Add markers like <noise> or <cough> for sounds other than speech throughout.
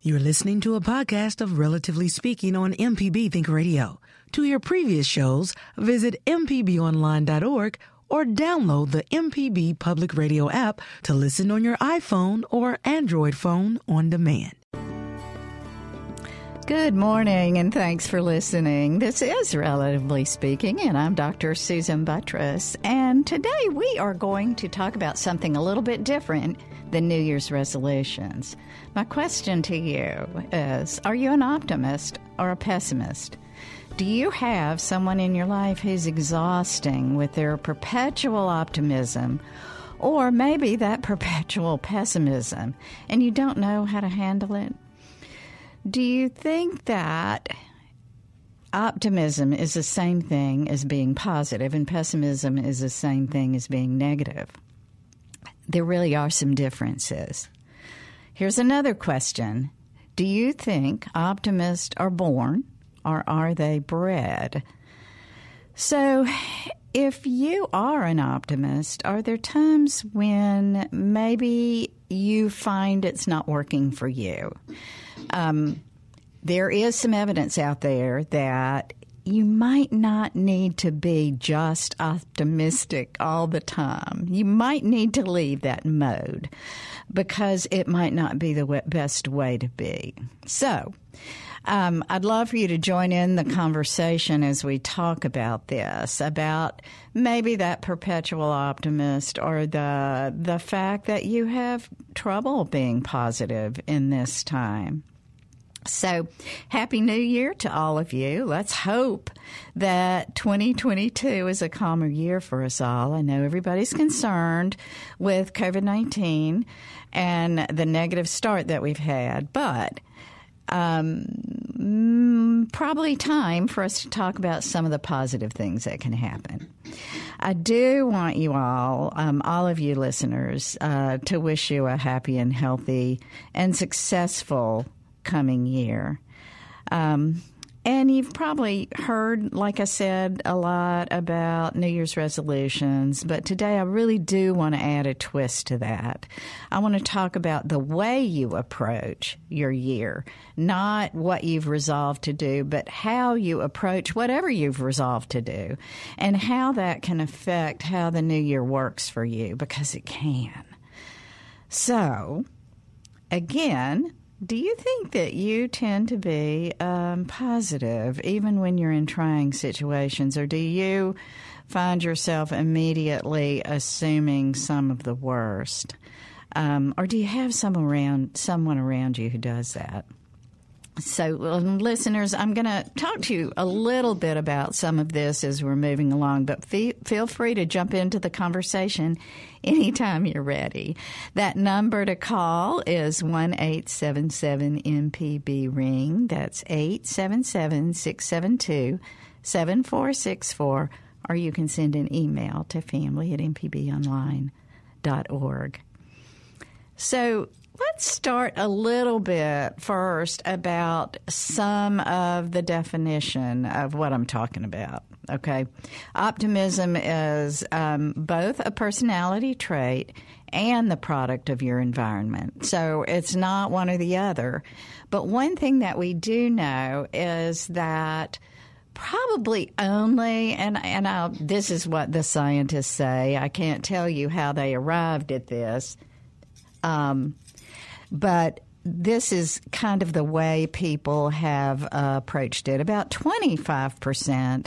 You're listening to a podcast of Relatively Speaking on MPB Think Radio. To hear previous shows, visit MPBOnline.org or download the MPB Public Radio app to listen on your iPhone or Android phone on demand. Good morning, and thanks for listening. This is Relatively Speaking, and I'm Dr. Susan Buttross. And today we are going to talk about something a little bit different than New Year's resolutions. My question to you is Are you an optimist or a pessimist? Do you have someone in your life who's exhausting with their perpetual optimism? Or maybe that <laughs> perpetual pessimism, and you don't know how to handle it? Do you think that optimism is the same thing as being positive and pessimism is the same thing as being negative? There really are some differences. Here's another question Do you think optimists are born or are they bred? So, if you are an optimist, are there times when maybe you find it's not working for you? Um, there is some evidence out there that you might not need to be just optimistic all the time. You might need to leave that mode because it might not be the best way to be. So, um, I'd love for you to join in the conversation as we talk about this, about maybe that perpetual optimist or the the fact that you have trouble being positive in this time. So, Happy New Year to all of you. Let's hope that 2022 is a calmer year for us all. I know everybody's concerned with COVID 19 and the negative start that we've had, but um, mm, probably time for us to talk about some of the positive things that can happen. I do want you all, um, all of you listeners, uh, to wish you a happy and healthy and successful coming year. Um, and you've probably heard, like I said, a lot about New Year's resolutions, but today I really do want to add a twist to that. I want to talk about the way you approach your year, not what you've resolved to do, but how you approach whatever you've resolved to do, and how that can affect how the new year works for you, because it can. So, again, do you think that you tend to be um, positive even when you're in trying situations, or do you find yourself immediately assuming some of the worst? Um, or do you have some around, someone around you who does that? So, um, listeners, I'm going to talk to you a little bit about some of this as we're moving along, but feel free to jump into the conversation anytime you're ready. That number to call is 1 877 MPB Ring. That's 877 672 7464. Or you can send an email to family at mpbonline.org. So, Let's start a little bit first about some of the definition of what I'm talking about. Okay. Optimism is um, both a personality trait and the product of your environment. So it's not one or the other. But one thing that we do know is that probably only and and I'll, this is what the scientists say. I can't tell you how they arrived at this. Um, but this is kind of the way people have uh, approached it. About 25%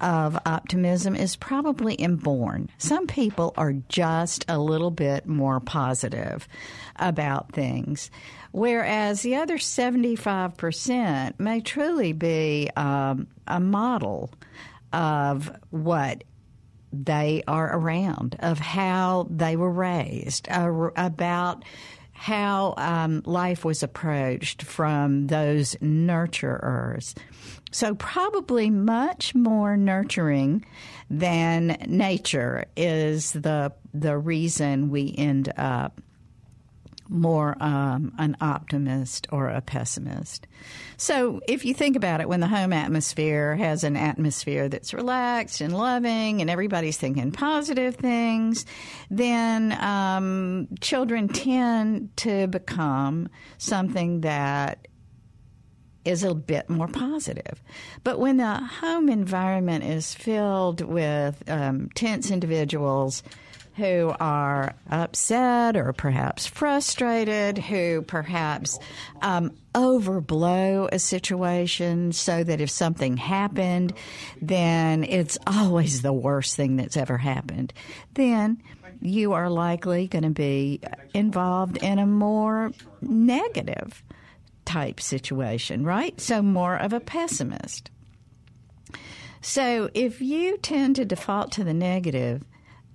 of optimism is probably inborn. Some people are just a little bit more positive about things, whereas the other 75% may truly be um, a model of what they are around, of how they were raised, uh, about how um, life was approached from those nurturers. So, probably much more nurturing than nature is the the reason we end up more um, an optimist or a pessimist. So, if you think about it, when the home atmosphere has an atmosphere that's relaxed and loving and everybody's thinking positive things, then um, children tend to become something that is a bit more positive. But when the home environment is filled with um, tense individuals, who are upset or perhaps frustrated, who perhaps um, overblow a situation so that if something happened, then it's always the worst thing that's ever happened. Then you are likely going to be involved in a more negative type situation, right? So, more of a pessimist. So, if you tend to default to the negative,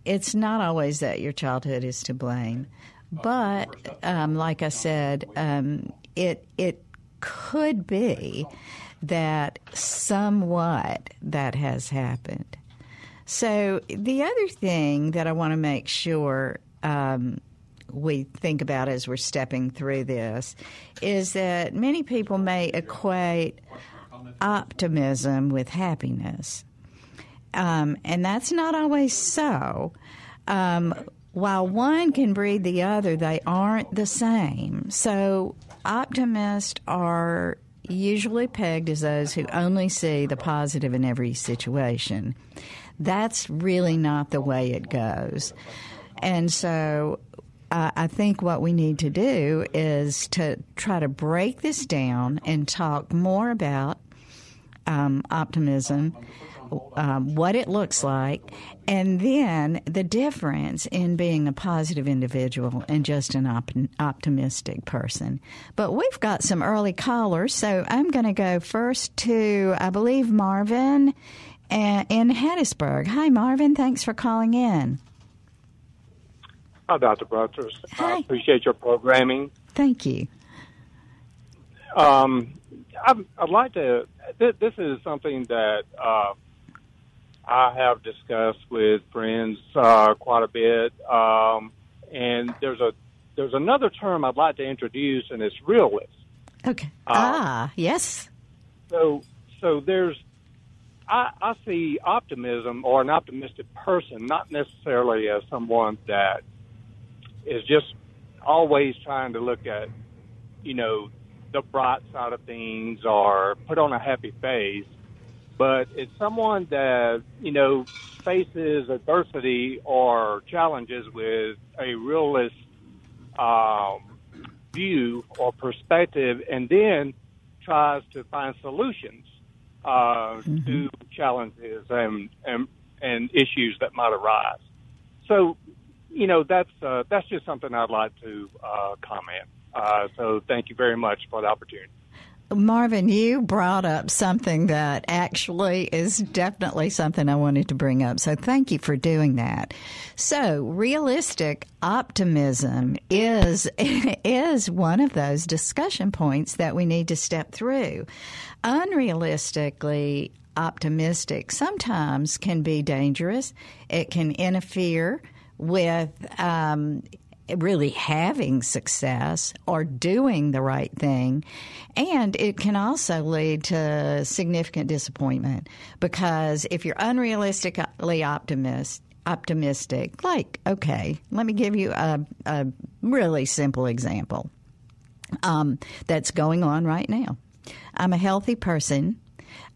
it's not always that your childhood is to blame, but um, like I said, um, it it could be that somewhat that has happened. So the other thing that I want to make sure um, we think about as we're stepping through this is that many people may equate optimism with happiness. Um, and that's not always so. Um, while one can breed the other, they aren't the same. So optimists are usually pegged as those who only see the positive in every situation. That's really not the way it goes. And so uh, I think what we need to do is to try to break this down and talk more about um, optimism um, what it looks like, and then the difference in being a positive individual and just an op- optimistic person. But we've got some early callers, so I'm going to go first to, I believe, Marvin in Hattiesburg. Hi, Marvin. Thanks for calling in. Hi, Dr. Buttross. Hi. I appreciate your programming. Thank you. Um, I'd, I'd, like to. Th- this is something that uh, I have discussed with friends uh, quite a bit. Um, and there's a there's another term I'd like to introduce, and it's realist. Okay. Uh, ah, yes. So so there's I, I see optimism or an optimistic person not necessarily as someone that is just always trying to look at you know the bright side of things or put on a happy face but it's someone that you know faces adversity or challenges with a realist um, view or perspective, and then tries to find solutions uh, mm-hmm. to challenges and, and and issues that might arise. So, you know, that's uh, that's just something I'd like to uh, comment. Uh, so, thank you very much for the opportunity. Marvin, you brought up something that actually is definitely something I wanted to bring up. So thank you for doing that. So realistic optimism is <laughs> is one of those discussion points that we need to step through. Unrealistically optimistic sometimes can be dangerous. It can interfere with um, really having success or doing the right thing. And it can also lead to significant disappointment because if you're unrealistically optimist, optimistic, like, okay, let me give you a, a really simple example um, that's going on right now. I'm a healthy person.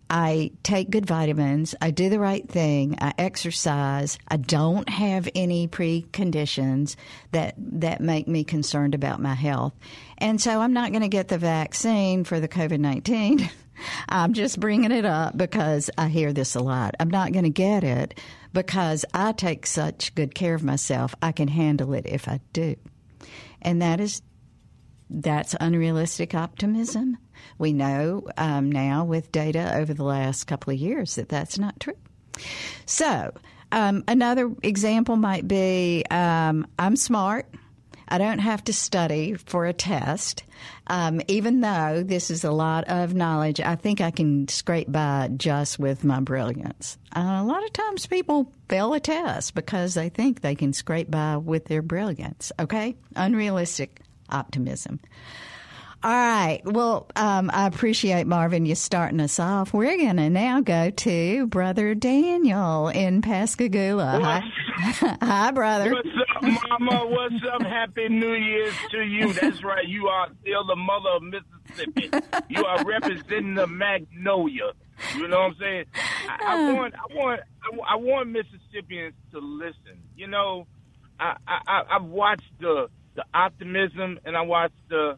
I take good vitamins. I do the right thing. I exercise. I don't have any preconditions that that make me concerned about my health. And so I'm not going to get the vaccine for the COVID 19. <laughs> I'm just bringing it up because I hear this a lot. I'm not going to get it because I take such good care of myself. I can handle it if I do. And that is that's unrealistic optimism. We know um, now with data over the last couple of years that that's not true. So, um, another example might be um, I'm smart. I don't have to study for a test. Um, even though this is a lot of knowledge, I think I can scrape by just with my brilliance. Uh, a lot of times people fail a test because they think they can scrape by with their brilliance. Okay? Unrealistic optimism. All right. Well, um, I appreciate Marvin you starting us off. We're going to now go to Brother Daniel in Pascagoula. Hi. <laughs> Hi, brother. What's up, Mama? What's up? Happy New Year's to you. That's right. You are still the mother of Mississippi. You are representing the Magnolia. You know what I'm saying? I, I want, I want, I want Mississippians to listen. You know, I, I, I've watched the the optimism and I watched the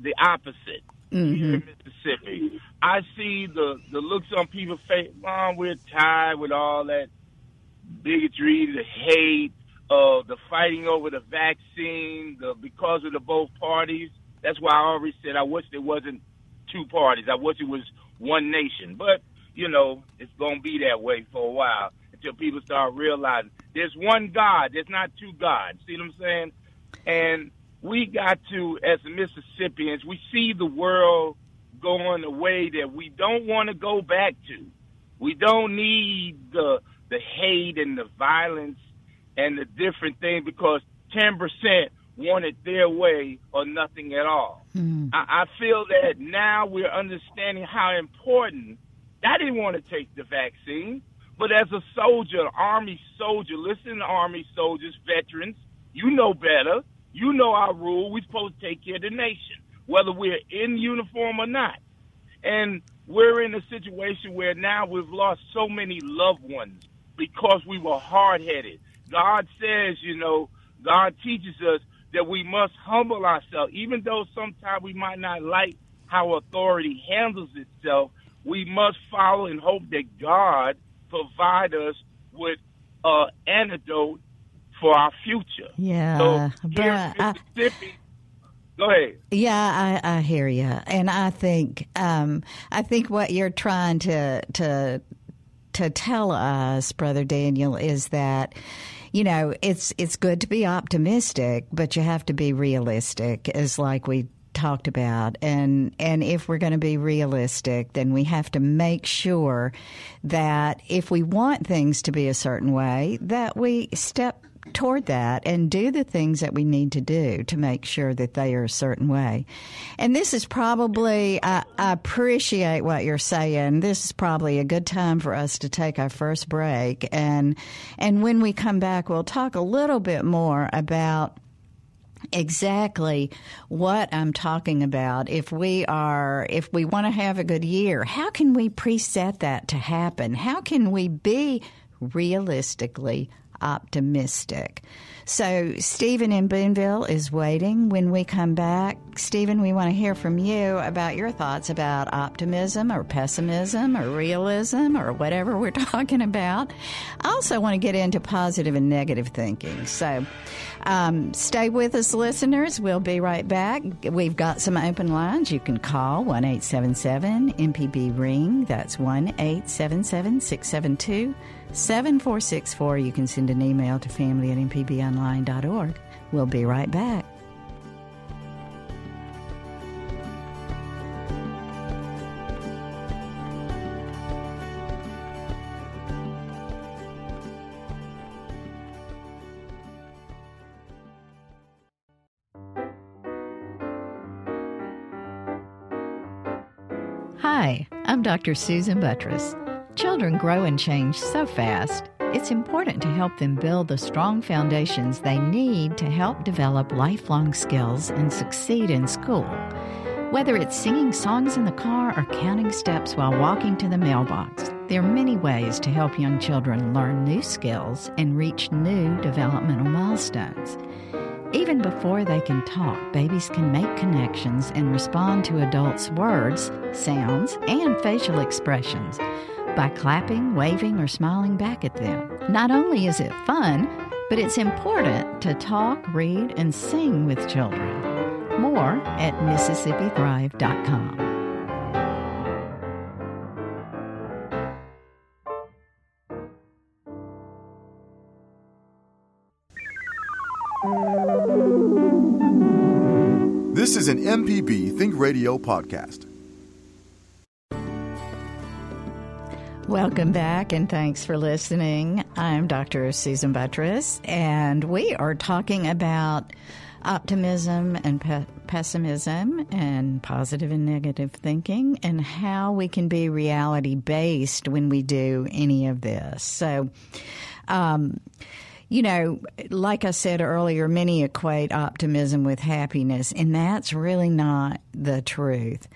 the opposite mm-hmm. here in Mississippi. I see the the looks on people's face. Mom, we're tired with all that bigotry, the hate, uh, the fighting over the vaccine, the because of the both parties. That's why I already said I wish there wasn't two parties. I wish it was one nation. But you know, it's gonna be that way for a while until people start realizing there's one God. There's not two gods. See what I'm saying? And we got to, as Mississippians, we see the world going the way that we don't want to go back to. We don't need the the hate and the violence and the different thing because ten percent want it their way or nothing at all. Mm. I, I feel that now we're understanding how important. I didn't want to take the vaccine, but as a soldier, army soldier, listen, to army soldiers, veterans, you know better you know our rule. We're supposed to take care of the nation, whether we're in uniform or not. And we're in a situation where now we've lost so many loved ones because we were hard headed. God says, you know, God teaches us that we must humble ourselves, even though sometimes we might not like how authority handles itself. We must follow and hope that God provide us with an uh, antidote for our future. Yeah, so but I. Go ahead. Yeah, I, I hear you, and I think um, I think what you're trying to to to tell us, brother Daniel, is that you know it's it's good to be optimistic, but you have to be realistic, as like we talked about and and if we're going to be realistic then we have to make sure that if we want things to be a certain way that we step toward that and do the things that we need to do to make sure that they are a certain way. And this is probably, I, I, appreciate what you're saying. This is probably a good time for us to take our first break. And, and when we come back, we'll talk a little bit more about exactly what I'm talking about. If we are, if we want to have a good year, how can we preset that to happen? How can we be realistically optimistic. So, Stephen in Boonville is waiting. When we come back, Stephen, we want to hear from you about your thoughts about optimism or pessimism or realism or whatever we're <laughs> talking about. I also want to get into positive and negative thinking. So, um, stay with us, listeners. We'll be right back. We've got some open lines. You can call 1 877 MPB Ring. That's 1 877 672 7464. You can send an email to family at mpbonline.org. We'll be right back. Hi, I'm Dr. Susan Buttross. Children grow and change so fast, it's important to help them build the strong foundations they need to help develop lifelong skills and succeed in school. Whether it's singing songs in the car or counting steps while walking to the mailbox, there are many ways to help young children learn new skills and reach new developmental milestones. Even before they can talk, babies can make connections and respond to adults' words, sounds, and facial expressions by clapping, waving, or smiling back at them. Not only is it fun, but it's important to talk, read, and sing with children. More at MississippiThrive.com. an MPB Think Radio podcast. Welcome back and thanks for listening. I'm Dr. Susan Buttross, and we are talking about optimism and pe- pessimism and positive and negative thinking and how we can be reality based when we do any of this. So, um, you know, like I said earlier, many equate optimism with happiness, and that's really not the truth.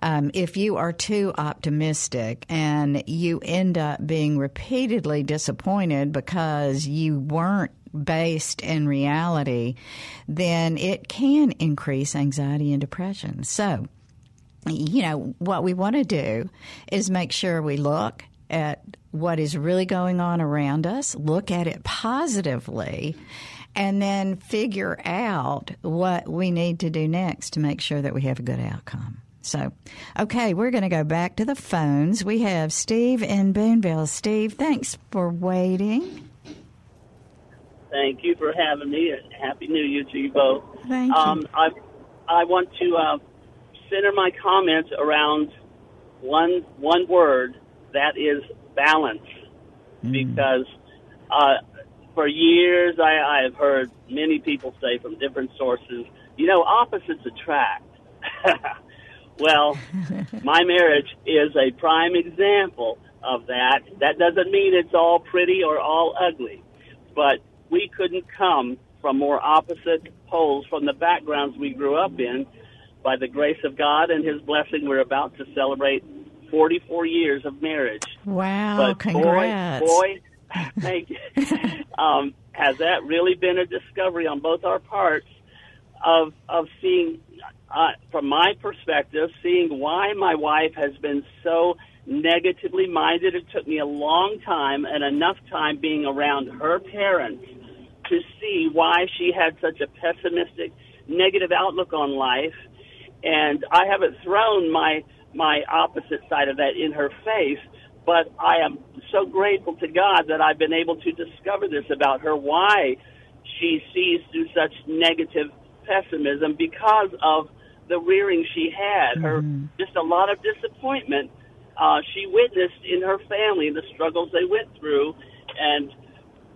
Um, if you are too optimistic and you end up being repeatedly disappointed because you weren't based in reality, then it can increase anxiety and depression. So, you know, what we want to do is make sure we look at what is really going on around us, look at it positively, and then figure out what we need to do next to make sure that we have a good outcome. So, okay, we're going to go back to the phones. We have Steve in Boonville. Steve, thanks for waiting. Thank you for having me. Happy New Year to you both. Thank you. Um, I, I want to uh, center my comments around one one word that is balance, Mm. because uh, for years I, I have heard many people say from different sources, you know, opposites attract. <laughs> well, <laughs> my marriage is a prime example of that. That doesn't mean it's all pretty or all ugly, but we couldn't come from more opposite poles from the backgrounds we grew up in. By the grace of God and His blessing, we're about to celebrate 44 years of marriage. Wow, but congrats. boy, boy, <laughs> thank you. <laughs> um, has that really been a discovery on both our parts of of seeing, uh, from my perspective, seeing why my wife has been so negatively minded. It took me a long time and enough time being around her parents to see why she had such a pessimistic, negative outlook on life. And I haven't thrown my my opposite side of that in her face, but I am so grateful to God that I've been able to discover this about her, why she sees through such negative pessimism because of the rearing she had. Her just a lot of disappointment uh, she witnessed in her family the struggles they went through, and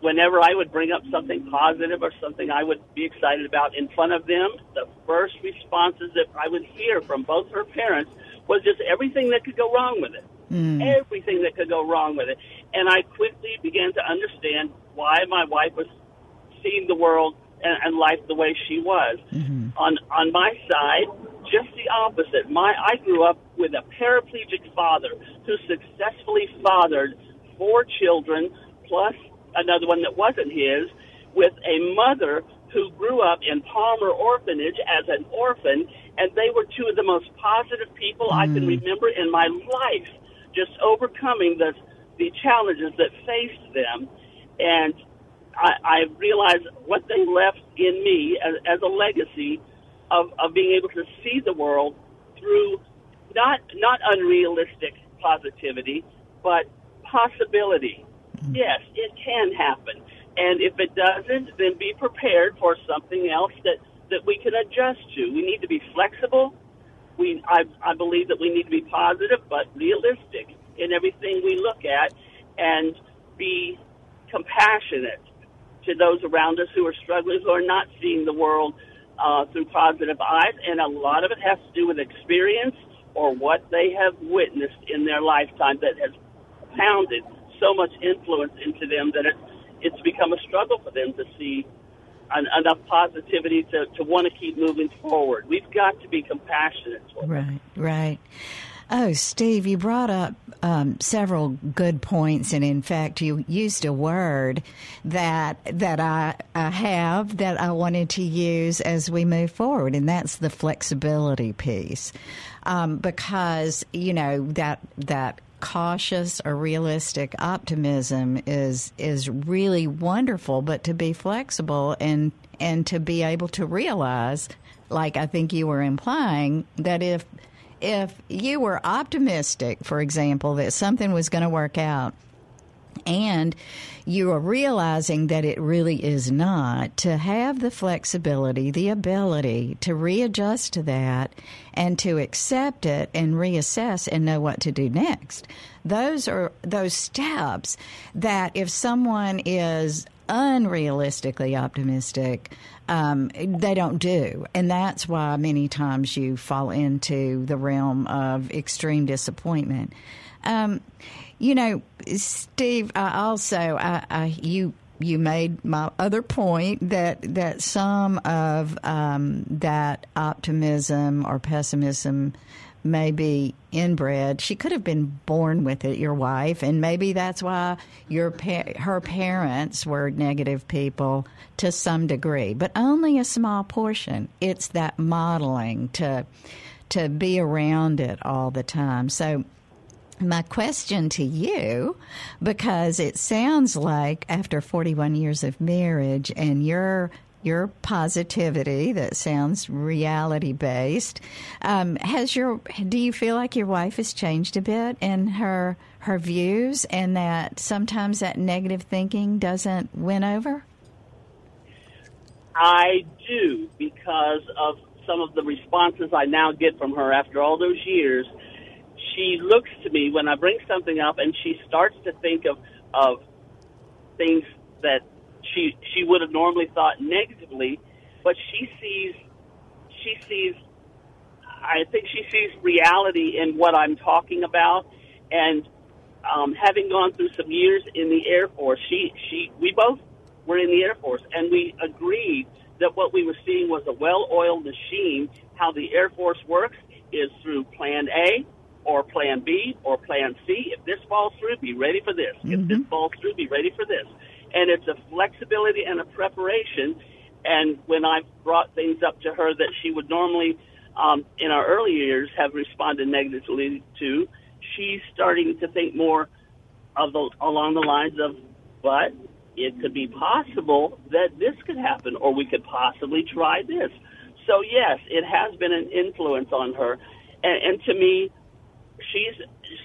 whenever I would bring up something positive or something I would be excited about in front of them, the first responses that I would hear from both her parents was just everything that could go wrong with it. Hmm. Everything that could go wrong with it. And I quickly began to understand why my wife was seeing the world and, and life the way she was. Mm-hmm. On on my side, just the opposite. My I grew up with a paraplegic father who successfully fathered four children plus another one that wasn't his, with a mother who grew up in Palmer Orphanage as an orphan, and they were two of the most positive people I can hmm. remember in my life, just overcoming the the challenges that faced them, and I, I realized what they left in me as, as a legacy of, of being able to see the world through not not unrealistic positivity, but possibility. Hmm. Yes, it can happen. And if it doesn't, then be prepared for something else that, that we can adjust to. We need to be flexible. We, I, I believe that we need to be positive but realistic in everything we look at and be compassionate to those around us who are struggling, who are not seeing the world uh, through positive eyes. And a lot of it has to do with experience or what they have witnessed in their lifetime that has pounded so much influence into them that it's it's become a struggle for them to see an, enough positivity to, to want to keep moving forward. We've got to be compassionate. Right, right. Oh, Steve, you brought up um, several good points, and in fact, you used a word that that I, I have that I wanted to use as we move forward, and that's the flexibility piece, um, because you know that that cautious or realistic optimism is is really wonderful, but to be flexible and and to be able to realize, like I think you were implying, that if if you were optimistic, for example, that something was going to work out, and you are realizing that it really is not, to have the flexibility, the ability to readjust to that and to accept it and reassess and know what to do next. Those are those steps that if someone is unrealistically optimistic, um, they don't do. And that's why many times you fall into the realm of extreme disappointment. Um, you know, Steve, also, I, I, you you made my other point that that some of um, that optimism or pessimism may be inbred. She could have been born with it, your wife, and maybe that's why your pa- her parents were negative people to some degree, but only a small portion. It's that modeling to to be around it all the time. So my question to you, because it sounds like after 41 years of marriage and your your positivity that sounds reality based, um, has your do you feel like your wife has changed a bit in her her views, and that sometimes that negative thinking doesn't win over? I do because of some of the responses I now get from her after all those years she looks to me when I bring something up, and she starts to think of of things that she she would have normally thought negatively, but she sees she sees I think she sees reality in what I'm talking about, and um, having gone through some years in the Air Force, she she we both were in the Air Force, and we agreed that what we were seeing was a well-oiled machine. How the Air Force works is through Plan A, or plan B or plan C. If this falls through, be ready for this. Mm-hmm. If this mm-hmm. falls through, be ready for this. And it's a flexibility and a preparation. And when I brought things up to her that she would normally, um, in our early years, have responded negatively to, she's starting to think more of the, along the lines of, but it could be possible that this could happen, or we could possibly try this. So yes, it has been an influence on her, and, and to me, she's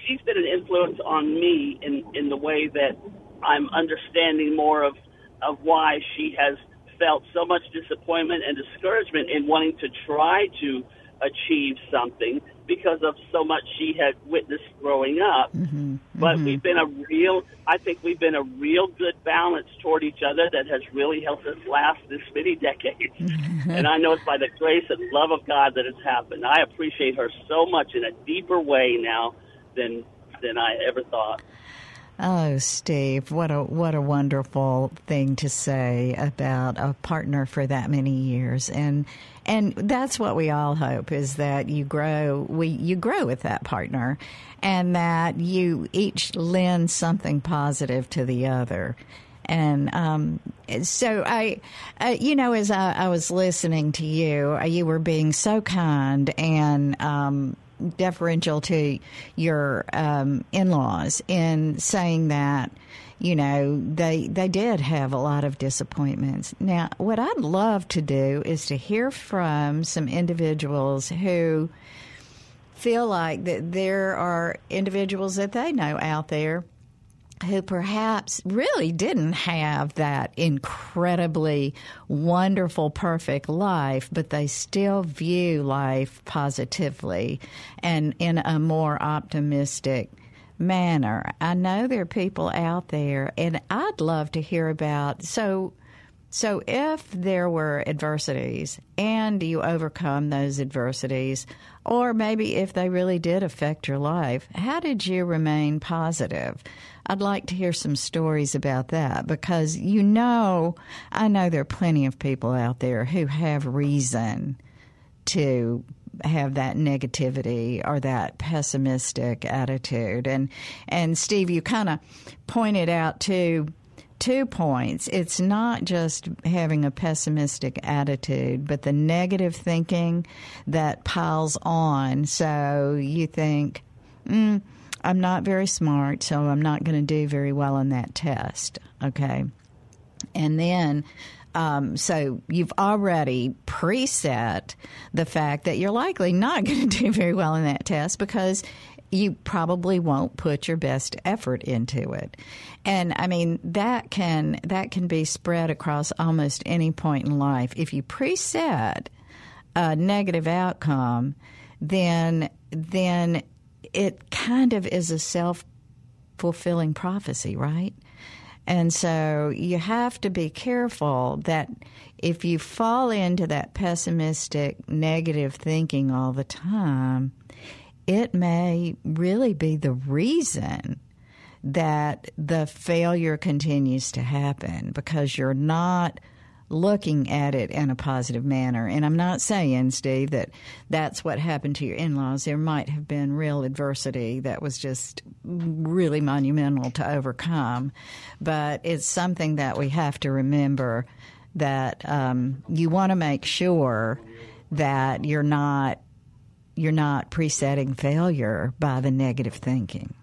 she's been an influence on me in in the way that I'm understanding more of of why she has felt so much disappointment and discouragement in wanting to try to achieve something because of so much she had witnessed growing up. Mm-hmm. But mm-hmm. we've been a real, I think we've been a real good balance toward each other that has really helped us last this many <laughs> decades. and I know it's by the grace and love of God that it's happened. I appreciate her so much in a deeper way now than than I ever thought. Oh, Steve, what a what a wonderful thing to say about a partner for that many years, and and that's what we all hope is that you grow we you grow with that partner, and that you each lend something positive to the other. And um, so I, uh, you know, as I, I, was listening to you, uh, you were being so kind and um, deferential to your um, in-laws in saying that you know they they did have a lot of disappointments. Now, what I'd love to do is to hear from some individuals who feel like that there are individuals that they know out there who perhaps really didn't have that incredibly wonderful, perfect life, but they still view life positively and in a more optimistic manner. I know there are people out there, and I'd love to hear about. So, so if there were adversities and you overcome those adversities, or maybe if they really did affect your life, how did you remain positive? I'd like to hear some stories about that because you know, I know there are plenty of people out there who have reason to have that negativity or that pessimistic attitude. And and Steve, you kind of pointed out too two points. It's not just having a pessimistic attitude, but the negative thinking that piles on. So you think, mm, I'm not very smart, so I'm not going to do very well on that test. Okay. And then, um, so you've already preset the fact that you're likely not <laughs> going to do very well in that test because you probably won't put your best effort into it. And I mean that can that can be spread across almost any point in life. If you preset a negative outcome, then then it kind of is a self fulfilling prophecy, right? And so you have to be careful that if you fall into that pessimistic, negative thinking all the time, it may really be the reason that the failure continues to happen because you're not looking at it in a positive manner. And I'm not saying, Steve, that that's what happened to your in laws. There might have been real adversity that was just really monumental to overcome. But it's something that we have to remember that um, you want to make sure that you're not you're not presetting failure by the negative thinking.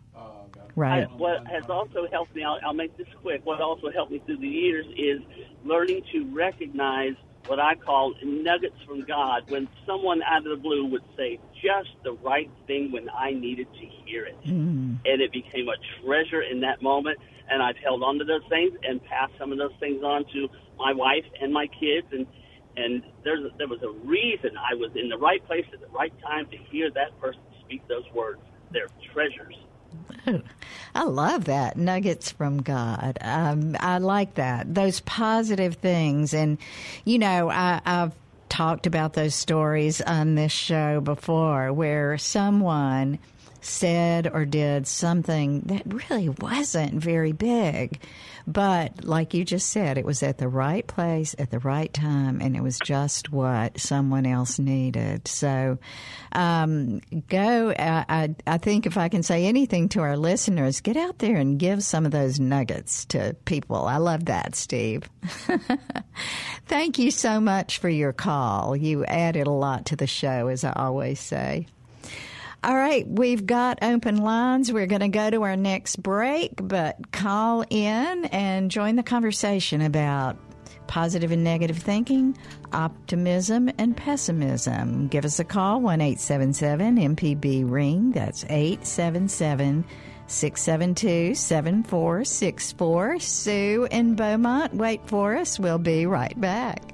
Right. I, what has also helped me, I'll, I'll make this quick, what also helped me through the years is learning to recognize what I call nuggets from God when someone out of the blue would say just the right thing when I needed to hear it. Mm. And it became a treasure in that moment. And I've held on to those things and passed some of those things on to my wife and my kids. And, and there's, there was a reason I was in the right place at the right time to hear that person speak those words. They're treasures. <laughs> I love that nuggets from God. Um, I like that those positive things, and you know, I, I've talked about those stories on this show before, where someone said or did something that really wasn't very big. But like you just said, it was at the right place at the right time, and it was just what someone else needed. So um, go. I, I, I think if I can say anything to our listeners, get out there and give some of those nuggets to people. I love that, Steve. <laughs> Thank you so much for your call. You added a lot to the show, as I always say. All right, we've got open lines. We're going to go to our next break, but call in and join the conversation about positive and negative thinking, optimism, and pessimism. Give us a call, 1 877 MPB Ring. That's 877 672 7464. Sue in Beaumont, wait for us. We'll be right back.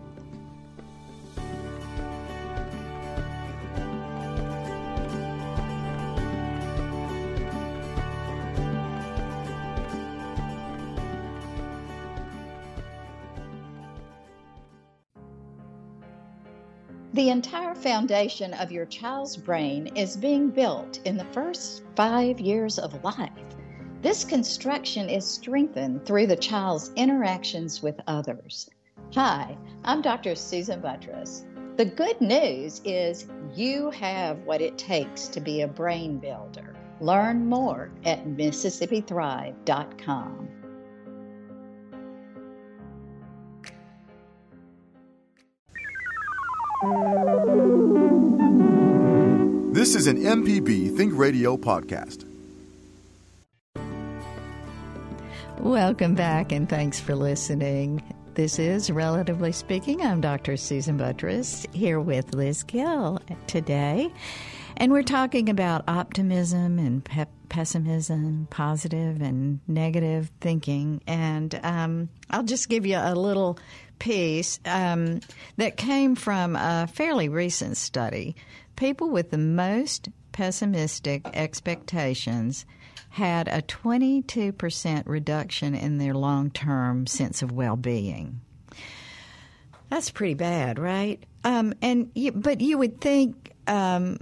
The entire foundation of your child's brain is being built in the first five years of life. This construction is strengthened through the child's interactions with others. Hi, I'm Dr. Susan Buttross. The good news is you have what it takes to be a brain builder. Learn more at MississippiThrive.com. This is an MPB Think Radio podcast. Welcome back and thanks for listening. This is Relatively Speaking. I'm Dr. Susan Buttross here with Liz Gill today. And we're talking about optimism and pe- pessimism, positive and negative thinking. And um, I'll just give you a little piece um, that came from a fairly recent study. People with the most pessimistic expectations had a 22% reduction in their long term sense of well being. That's pretty bad, right? Um, and you, but you would think um,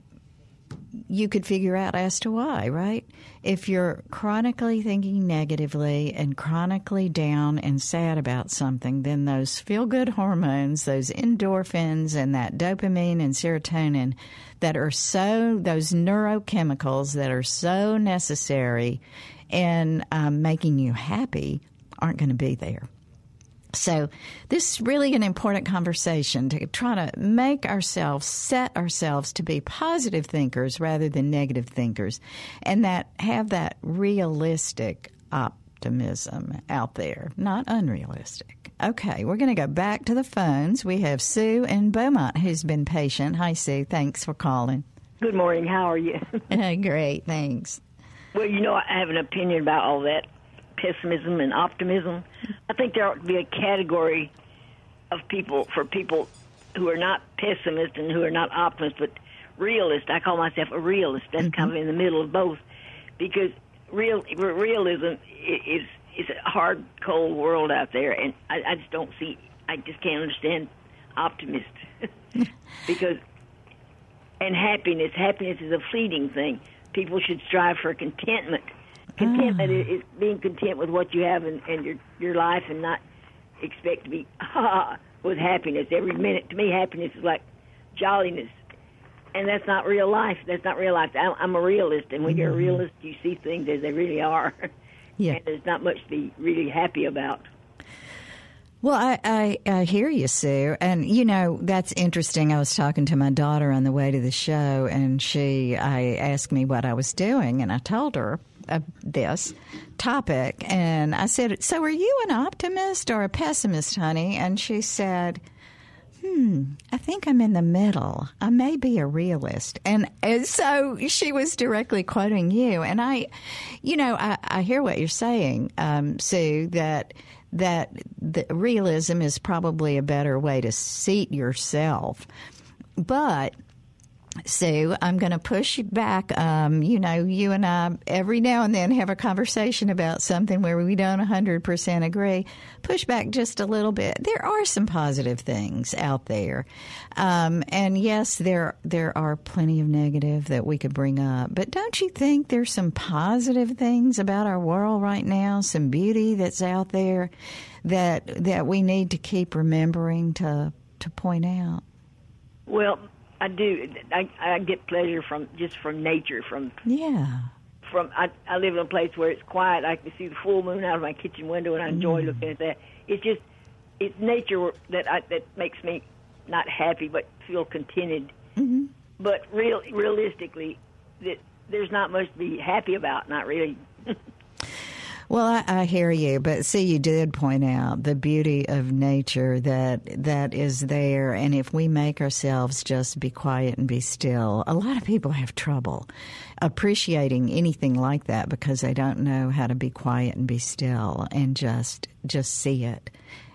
you could figure out as to why, right? If you're chronically thinking negatively and chronically down and sad about something, then those feel good hormones, those endorphins and that dopamine and serotonin that are so, those neurochemicals that are so necessary in um, making you happy aren't going to be there. So, this is really an important conversation to try to make ourselves, set ourselves to be positive thinkers rather than negative thinkers, and that have that realistic optimism out there, not unrealistic. Okay, we're going to go back to the phones. We have Sue in Beaumont who's been patient. Hi, Sue. Thanks for calling. Good morning. How are you? <laughs> Great, thanks. Well, you know, I have an opinion about all that pessimism and optimism. I think there ought to be a category of people for people who are not pessimists and who are not optimists, but realist. I call myself a realist. That's mm-hmm. kind of in the middle of both, because real realism is is a hard, cold world out there, and I, I just don't see. I just can't understand optimists <laughs> because and happiness. Happiness is a fleeting thing. People should strive for contentment. Contentment ah. is, being content with what you have in, in your your life, and not expect to be <laughs> ha with happiness every minute. To me, happiness is like jolliness, and that's not real life. That's not real life. I'm, I'm a realist, and when you're a mm-hmm. realist, you see things as they really are. <laughs> Yeah. and there's not much to be really happy about. Well, I, I, I, hear you, Sue. And, you know, that's interesting. I was talking to my daughter on the way to the show, and she I asked me what I was doing, and I told her uh, this topic. And I said, So are you an optimist or a pessimist, honey? And she said, Hmm, I think I'm in the middle. I may be a realist. And, and so she was directly quoting you. And I, you know, I, I hear what you're saying, um, Sue, that that realism is probably a better way to seat yourself. But Sue, I'm going to push you back. Um, you know, you and I every now and then have a conversation about something where we don't 100% agree. Push back just a little bit. There are some positive things out there, um, and yes, there there are plenty of negative that we could bring up. But don't you think there's some positive things about our world right now? Some beauty that's out there that that we need to keep remembering to to point out. Well, I do. I, I get pleasure from just from nature. From yeah. From I, I live in a place where it's quiet. I can see the full moon out of my kitchen window, and I enjoy mm. looking at that. It's just it's nature that I, that makes me not happy, but feel contented. Mm-hmm. But real realistically, that there's not much to be happy about. Not really. <laughs> Well, I, I, hear you, but see, you did point out the beauty of nature that that is there, and if we make ourselves just be quiet and be still, a lot of people have trouble appreciating anything like that because they don't know how to be quiet and be still and just just see it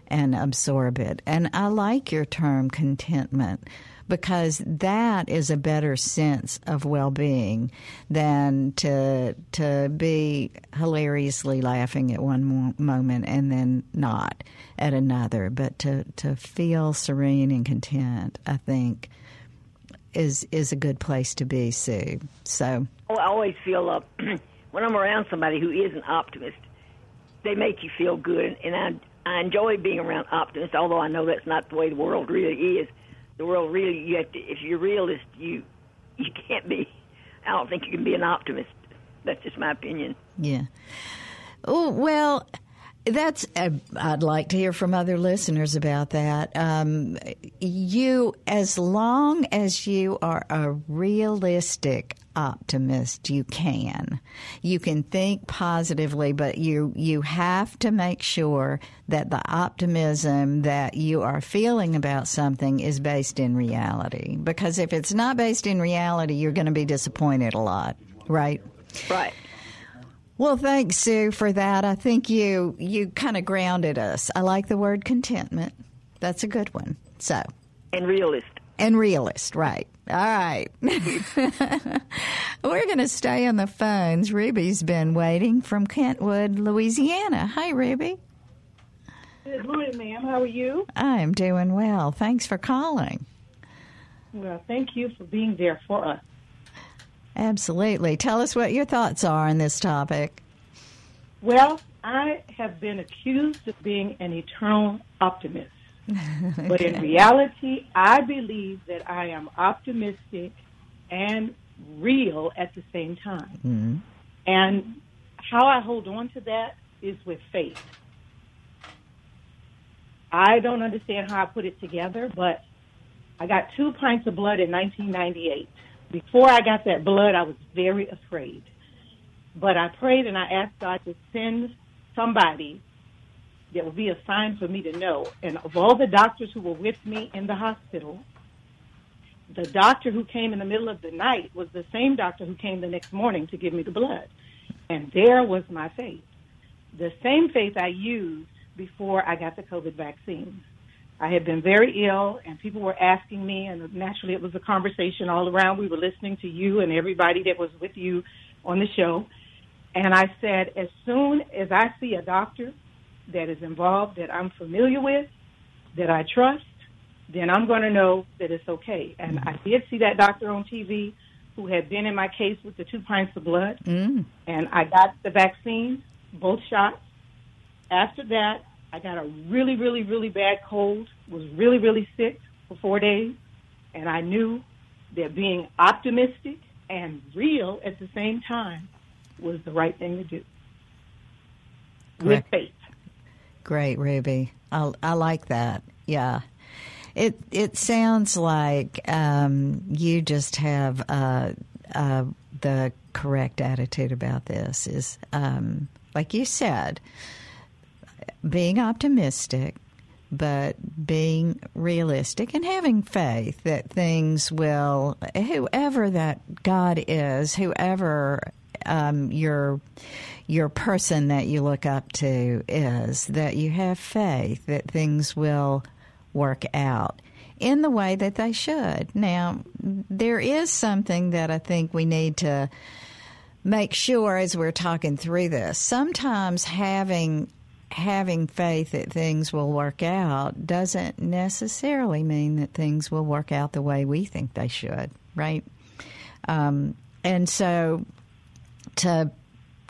and absorb it. And I like your term contentment because that is a better sense of well-being than to to be hilariously laughing at one moment and then not at another. But to to feel serene and content i think is is a good place to be sue. So oh, i always feel up uh, <clears throat> when i'm around somebody who is an optimist they make you feel good. And i I enjoy being around optimists, although I know that's not the way the world really is the world really you have to if you're realist you you can't be I don't think you can be an optimist. That's just my opinion. Yeah. Oh well, that's. Uh, I'd like to hear from other listeners about that. Um, you, as long as you are a realistic optimist you can. You can think positively, but you you have to make sure that the optimism that you are feeling about something is based in reality. Because if it's not based in reality, you're going to be disappointed a lot, right? Right. Well, thanks, Sue, for that. I think you you kind of grounded us. I like the word contentment. That's a good one. So, and realist. And realist, right. All right. <laughs> We're going to stay on the phones. Ruby's been waiting from Kentwood, Louisiana. Hi, Ruby. Good morning, ma'am. How are you? I'm doing well. Thanks for calling. Well, thank you for being there for us. Absolutely. Tell us what your thoughts are on this topic. Well, I have been accused of being an eternal optimist. <laughs> But in reality, I believe that I am optimistic and real at the same time. Mm-hmm. And how I hold on to that is with faith. I don't understand how I put it together, but I got two pints of blood in 1998. Before I got that blood, I was very afraid. But I prayed and I asked God to send somebody that would be a sign for me to know. And of all the doctors who were with me in the hospital, the doctor who came in the middle of the night was the same doctor who came the next morning to give me the blood. And there was my faith. The same faith I used before I got the COVID vaccine. I had been very ill, and people were asking me, and naturally it was a conversation all around. We were listening to you and everybody that was with you on the show. And I said, as soon as I see a doctor that is involved that I'm familiar with, that I trust, then I'm going to know that it's okay. And I did see that doctor on TV who had been in my case with the two pints of blood, mm. and I got the vaccine, both shots. After that, I got a really, really, really bad cold, was really, really sick for four days, and I knew that being optimistic and real at the same time was the right thing to do. With faith. Great, Ruby. I, I like that. Yeah. It it sounds like um, you just have uh, uh, the correct attitude about this. Is um, like you said, being optimistic, but being realistic and having faith that things will, whoever that God is, whoever um, your your person that you look up to is, that you have faith that things will work out in the way that they should. Now, there is something that I think we need to make sure as we're talking through this. Sometimes having having faith that things will work out doesn't necessarily mean that things will work out the way we think they should, right? Um, and so to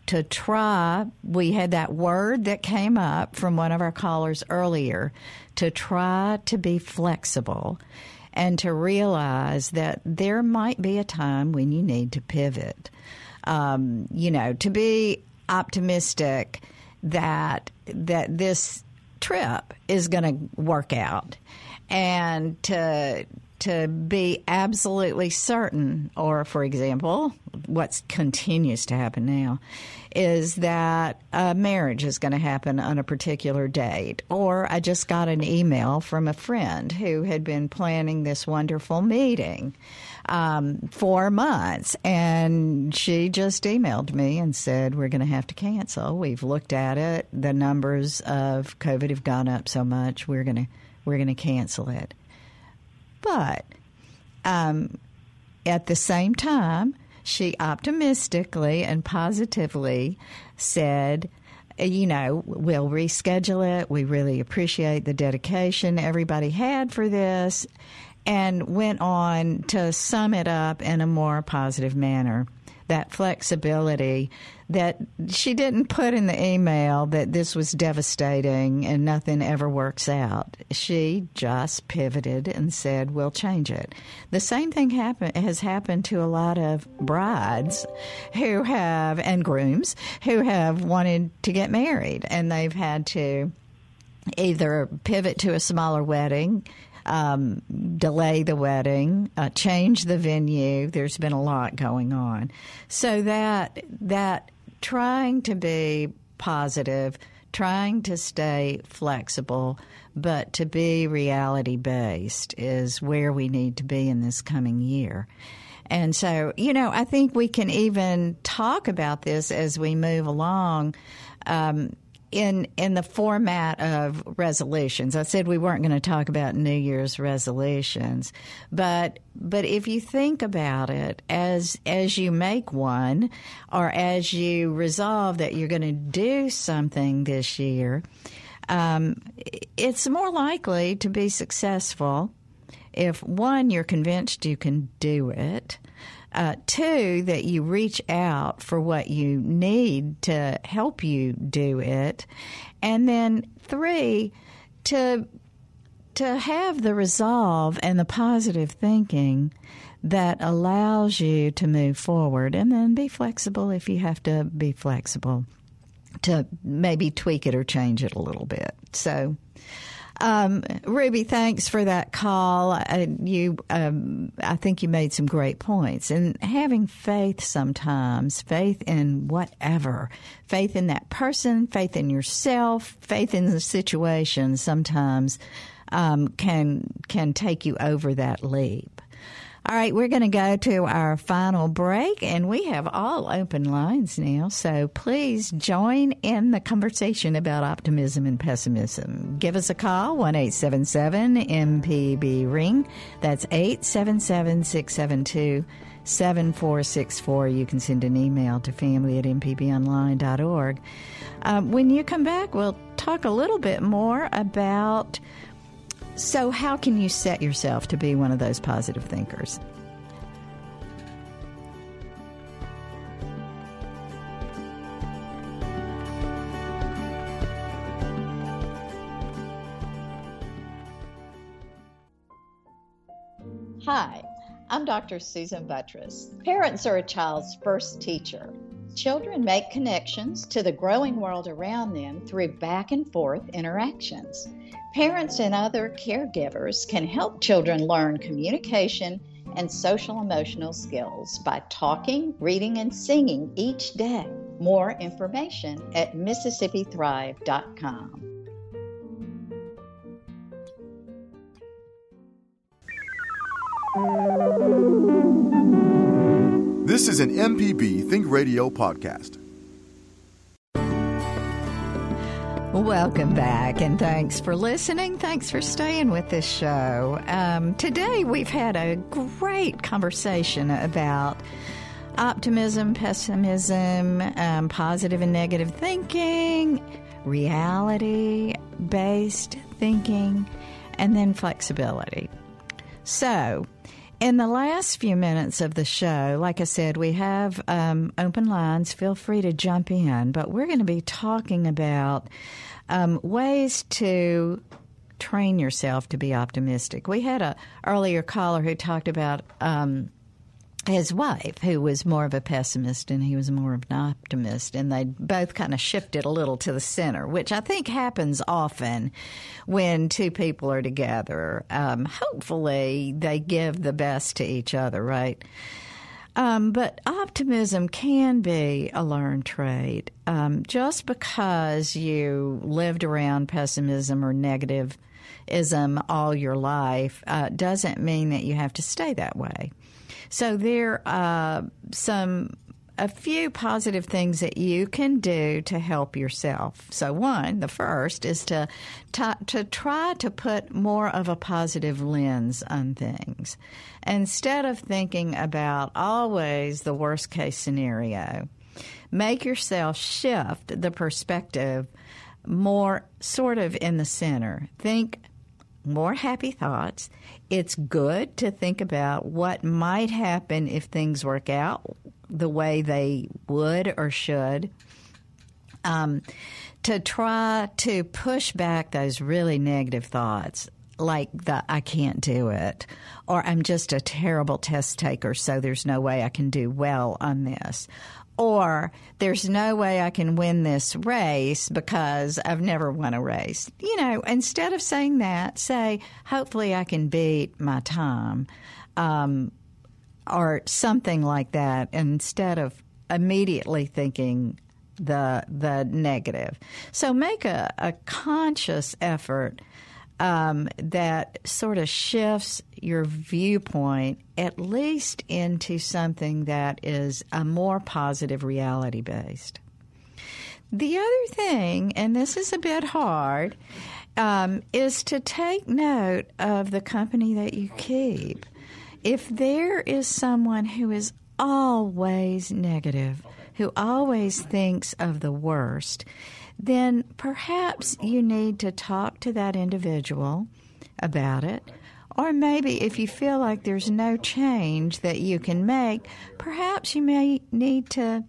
to try, we had that word that came up from one of our callers earlier to try to be flexible and to realize that there might be a time when you need to pivot. Um, you know, to be optimistic that that this trip is going to work out and to to be absolutely certain, or for example, what continues to happen now, is that a marriage is going to happen on a particular date. Or I just got an email from a friend who had been planning this wonderful meeting um, for months, and she just emailed me and said, We're going to have to cancel. We've looked at it. The numbers of COVID have gone up so much, we're going to we're going to cancel it. But um, at the same time, she optimistically and positively said, you know, we'll reschedule it. We really appreciate the dedication everybody had for this, and went on to sum it up in a more positive manner that flexibility that she didn't put in the email that this was devastating and nothing ever works out. She just pivoted and said, "We'll change it." The same thing happen, has happened to a lot of brides who have and grooms who have wanted to get married and they've had to either pivot to a smaller wedding um, delay the wedding, uh, change the venue. There's been a lot going on, so that that trying to be positive, trying to stay flexible, but to be reality based is where we need to be in this coming year. And so, you know, I think we can even talk about this as we move along. Um, in in the format of resolutions. I said we weren't going to talk about New Year's resolutions, but but if you think about it as as you make one or as you resolve that you're going to do something this year, um, it's more likely to be successful if one you're convinced you can do it uh, two, that you reach out for what you need to help you do it. And then three, to to have the resolve and the positive thinking that allows you to move forward and then be flexible if you have to be flexible to maybe tweak it or change it a little bit. So um, Ruby, thanks for that call. Uh, you, um, I think you made some great points. And having faith sometimes, faith in whatever, faith in that person, faith in yourself, faith in the situation, sometimes um, can can take you over that leap. All right, we're going to go to our final break, and we have all open lines now. So please join in the conversation about optimism and pessimism. Give us a call, 1 877 MPB Ring. That's 877 672 7464. You can send an email to family at mpbonline.org. Um, when you come back, we'll talk a little bit more about so, how can you set yourself to be one of those positive thinkers? Hi, I'm Dr. Susan Buttross. Parents are a child's first teacher. Children make connections to the growing world around them through back and forth interactions. Parents and other caregivers can help children learn communication and social emotional skills by talking, reading, and singing each day. More information at MississippiThrive.com. This is an MPB Think Radio podcast. Welcome back, and thanks for listening. Thanks for staying with this show. Um, today, we've had a great conversation about optimism, pessimism, um, positive and negative thinking, reality based thinking, and then flexibility. So, in the last few minutes of the show, like I said, we have um, open lines. Feel free to jump in, but we're going to be talking about um, ways to train yourself to be optimistic. We had a earlier caller who talked about um, his wife, who was more of a pessimist and he was more of an optimist, and they both kind of shifted a little to the center, which I think happens often when two people are together. Um, hopefully, they give the best to each other, right? Um, but optimism can be a learned trait. Um, just because you lived around pessimism or negativism all your life uh, doesn't mean that you have to stay that way. So there are some a few positive things that you can do to help yourself. So one, the first is to to, to try to put more of a positive lens on things. Instead of thinking about always the worst case scenario, make yourself shift the perspective more sort of in the center. Think more happy thoughts. It's good to think about what might happen if things work out the way they would or should. Um, to try to push back those really negative thoughts, like the I can't do it, or I'm just a terrible test taker, so there's no way I can do well on this, or there's no way I can win this race because I've never won a race. You know, instead of saying that, say, hopefully I can beat my time, um, or something like that, instead of immediately thinking the the negative. So make a, a conscious effort um, that sort of shifts your viewpoint at least into something that is a more positive reality based. The other thing, and this is a bit hard, um, is to take note of the company that you keep. If there is someone who is always negative, who always thinks of the worst, then perhaps you need to talk to that individual about it. Or maybe if you feel like there's no change that you can make, perhaps you may need to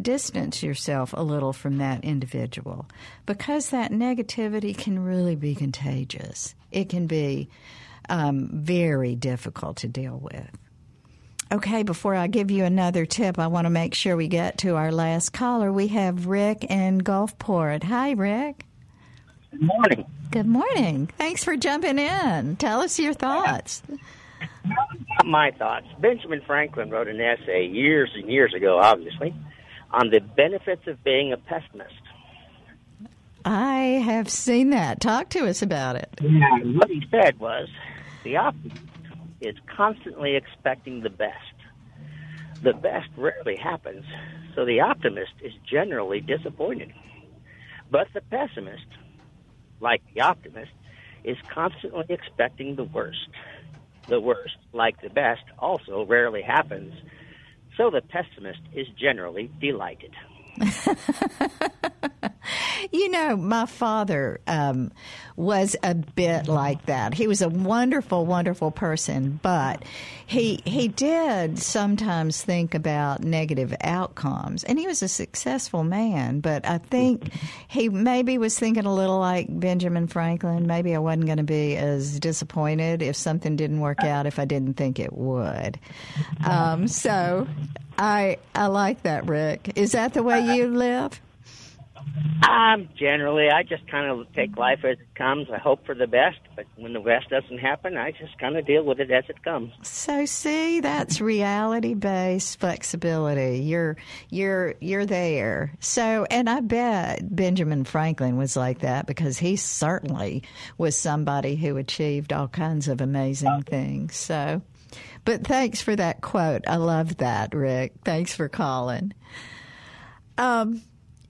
distance yourself a little from that individual because that negativity can really be contagious. It can be um, very difficult to deal with. Okay, before I give you another tip, I want to make sure we get to our last caller. We have Rick in Gulfport. Hi, Rick. Good morning. Good morning. Thanks for jumping in. Tell us your thoughts. My thoughts. Benjamin Franklin wrote an essay years and years ago, obviously, on the benefits of being a pessimist. I have seen that. Talk to us about it. Yeah, what he said was the optimist is constantly expecting the best. The best rarely happens, so the optimist is generally disappointed. But the pessimist, like the optimist, is constantly expecting the worst. The worst, like the best, also rarely happens, so the pessimist is generally delighted. <laughs> you know, my father um, was a bit like that. He was a wonderful, wonderful person, but he he did sometimes think about negative outcomes, and he was a successful man. But I think he maybe was thinking a little like Benjamin Franklin. Maybe I wasn't going to be as disappointed if something didn't work out if I didn't think it would. Um, so I I like that, Rick. Is that the way you live? Um, generally, I just kind of take life as it comes. I hope for the best, but when the best doesn't happen, I just kind of deal with it as it comes. So, see, that's reality-based flexibility. You're you're you're there. So, and I bet Benjamin Franklin was like that because he certainly was somebody who achieved all kinds of amazing things. So, but thanks for that quote. I love that, Rick. Thanks for calling. Um,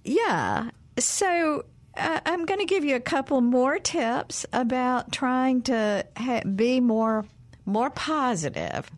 yeah. So uh, I'm going to give you a couple more tips about trying to ha- be more more positive.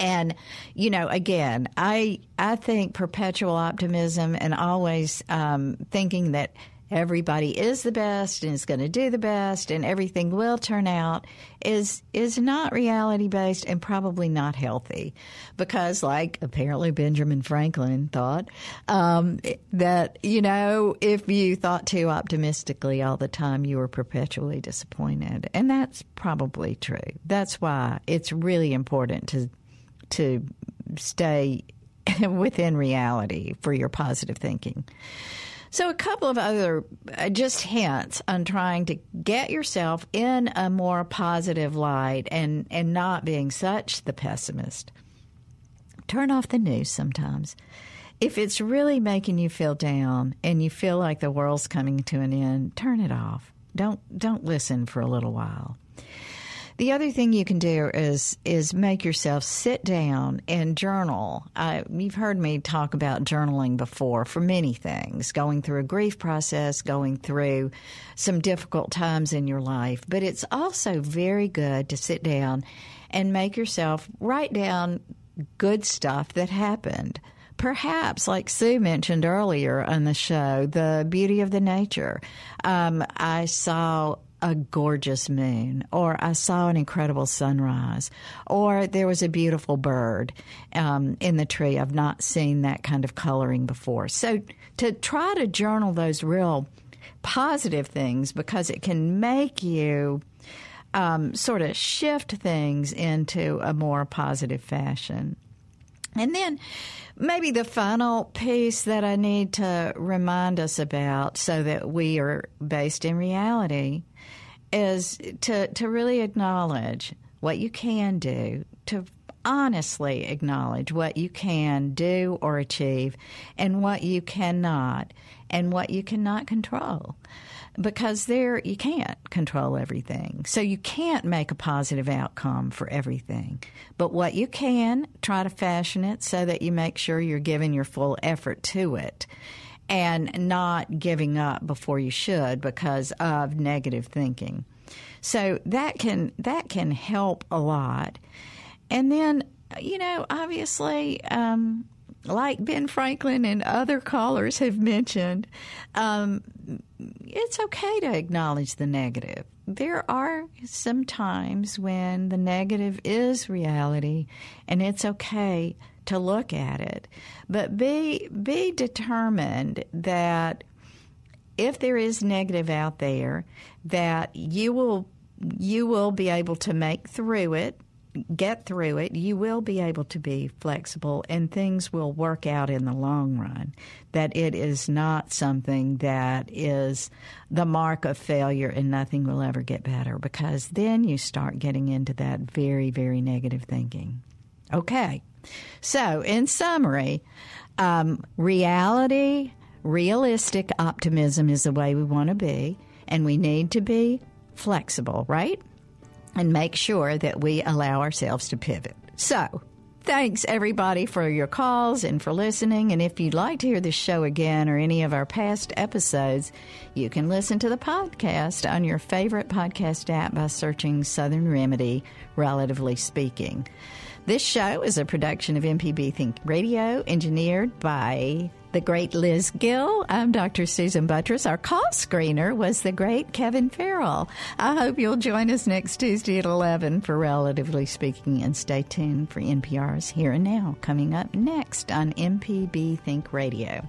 And you know, again, I I think perpetual optimism and always um, thinking that everybody is the best and is going to do the best and everything will turn out is is not reality based and probably not healthy. Because like apparently Benjamin Franklin thought um, that you know if you thought too optimistically all the time you were perpetually disappointed. And that's probably true. That's why it's really important to to stay <laughs> within reality for your positive thinking so, a couple of other uh, just hints on trying to get yourself in a more positive light and, and not being such the pessimist. Turn off the news sometimes. If it's really making you feel down and you feel like the world's coming to an end, turn it off. Don't don't listen for a little while. The other thing you can do is is make yourself sit down and journal. Uh, you've heard me talk about journaling before for many things, going through a grief process, going through some difficult times in your life. But it's also very good to sit down and make yourself write down good stuff that happened perhaps, like Sue mentioned earlier on the show, the beauty of the nature. Um, I saw a gorgeous moon, or I saw an incredible sunrise, or there was a beautiful bird um, in the tree. I've not seen that kind of coloring before. So to try to journal those real positive things because it can make you um, sort of shift things into a more positive fashion. And then maybe the final piece that I need to remind us about so that we are based in reality is to, to really acknowledge what you can do, to honestly acknowledge what you can do or achieve and what you cannot and what you cannot control because there you can't control everything. So you can't make a positive outcome for everything. But what you can, try to fashion it so that you make sure you're giving your full effort to it and not giving up before you should because of negative thinking. So that can that can help a lot. And then, you know, obviously, um, like Ben Franklin and other callers have mentioned, um, it's okay to acknowledge the negative. There are some times when the negative is reality, and it's okay to look at it. But be be determined that if there is negative out there, that you will you will be able to make through it, get through it. You will be able to be flexible, and things will work out in the long run. That it is not something that is the mark of failure, and nothing will ever get better. Because then you start getting into that very very negative thinking. Okay. So, in summary, um, reality, realistic optimism is the way we want to be, and we need to be flexible, right? and make sure that we allow ourselves to pivot. So, thanks everybody for your calls and for listening. And if you'd like to hear this show again or any of our past episodes, you can listen to the podcast on your favorite podcast app by searching Southern Remedy, relatively speaking. This show is a production of MPB Think Radio, engineered by the great Liz Gill. I'm Dr. Susan Buttross. Our call screener was the great Kevin Farrell. I hope you'll join us next Tuesday at 11 for Relatively Speaking, and stay tuned for NPR's Here and Now coming up next on MPB Think Radio.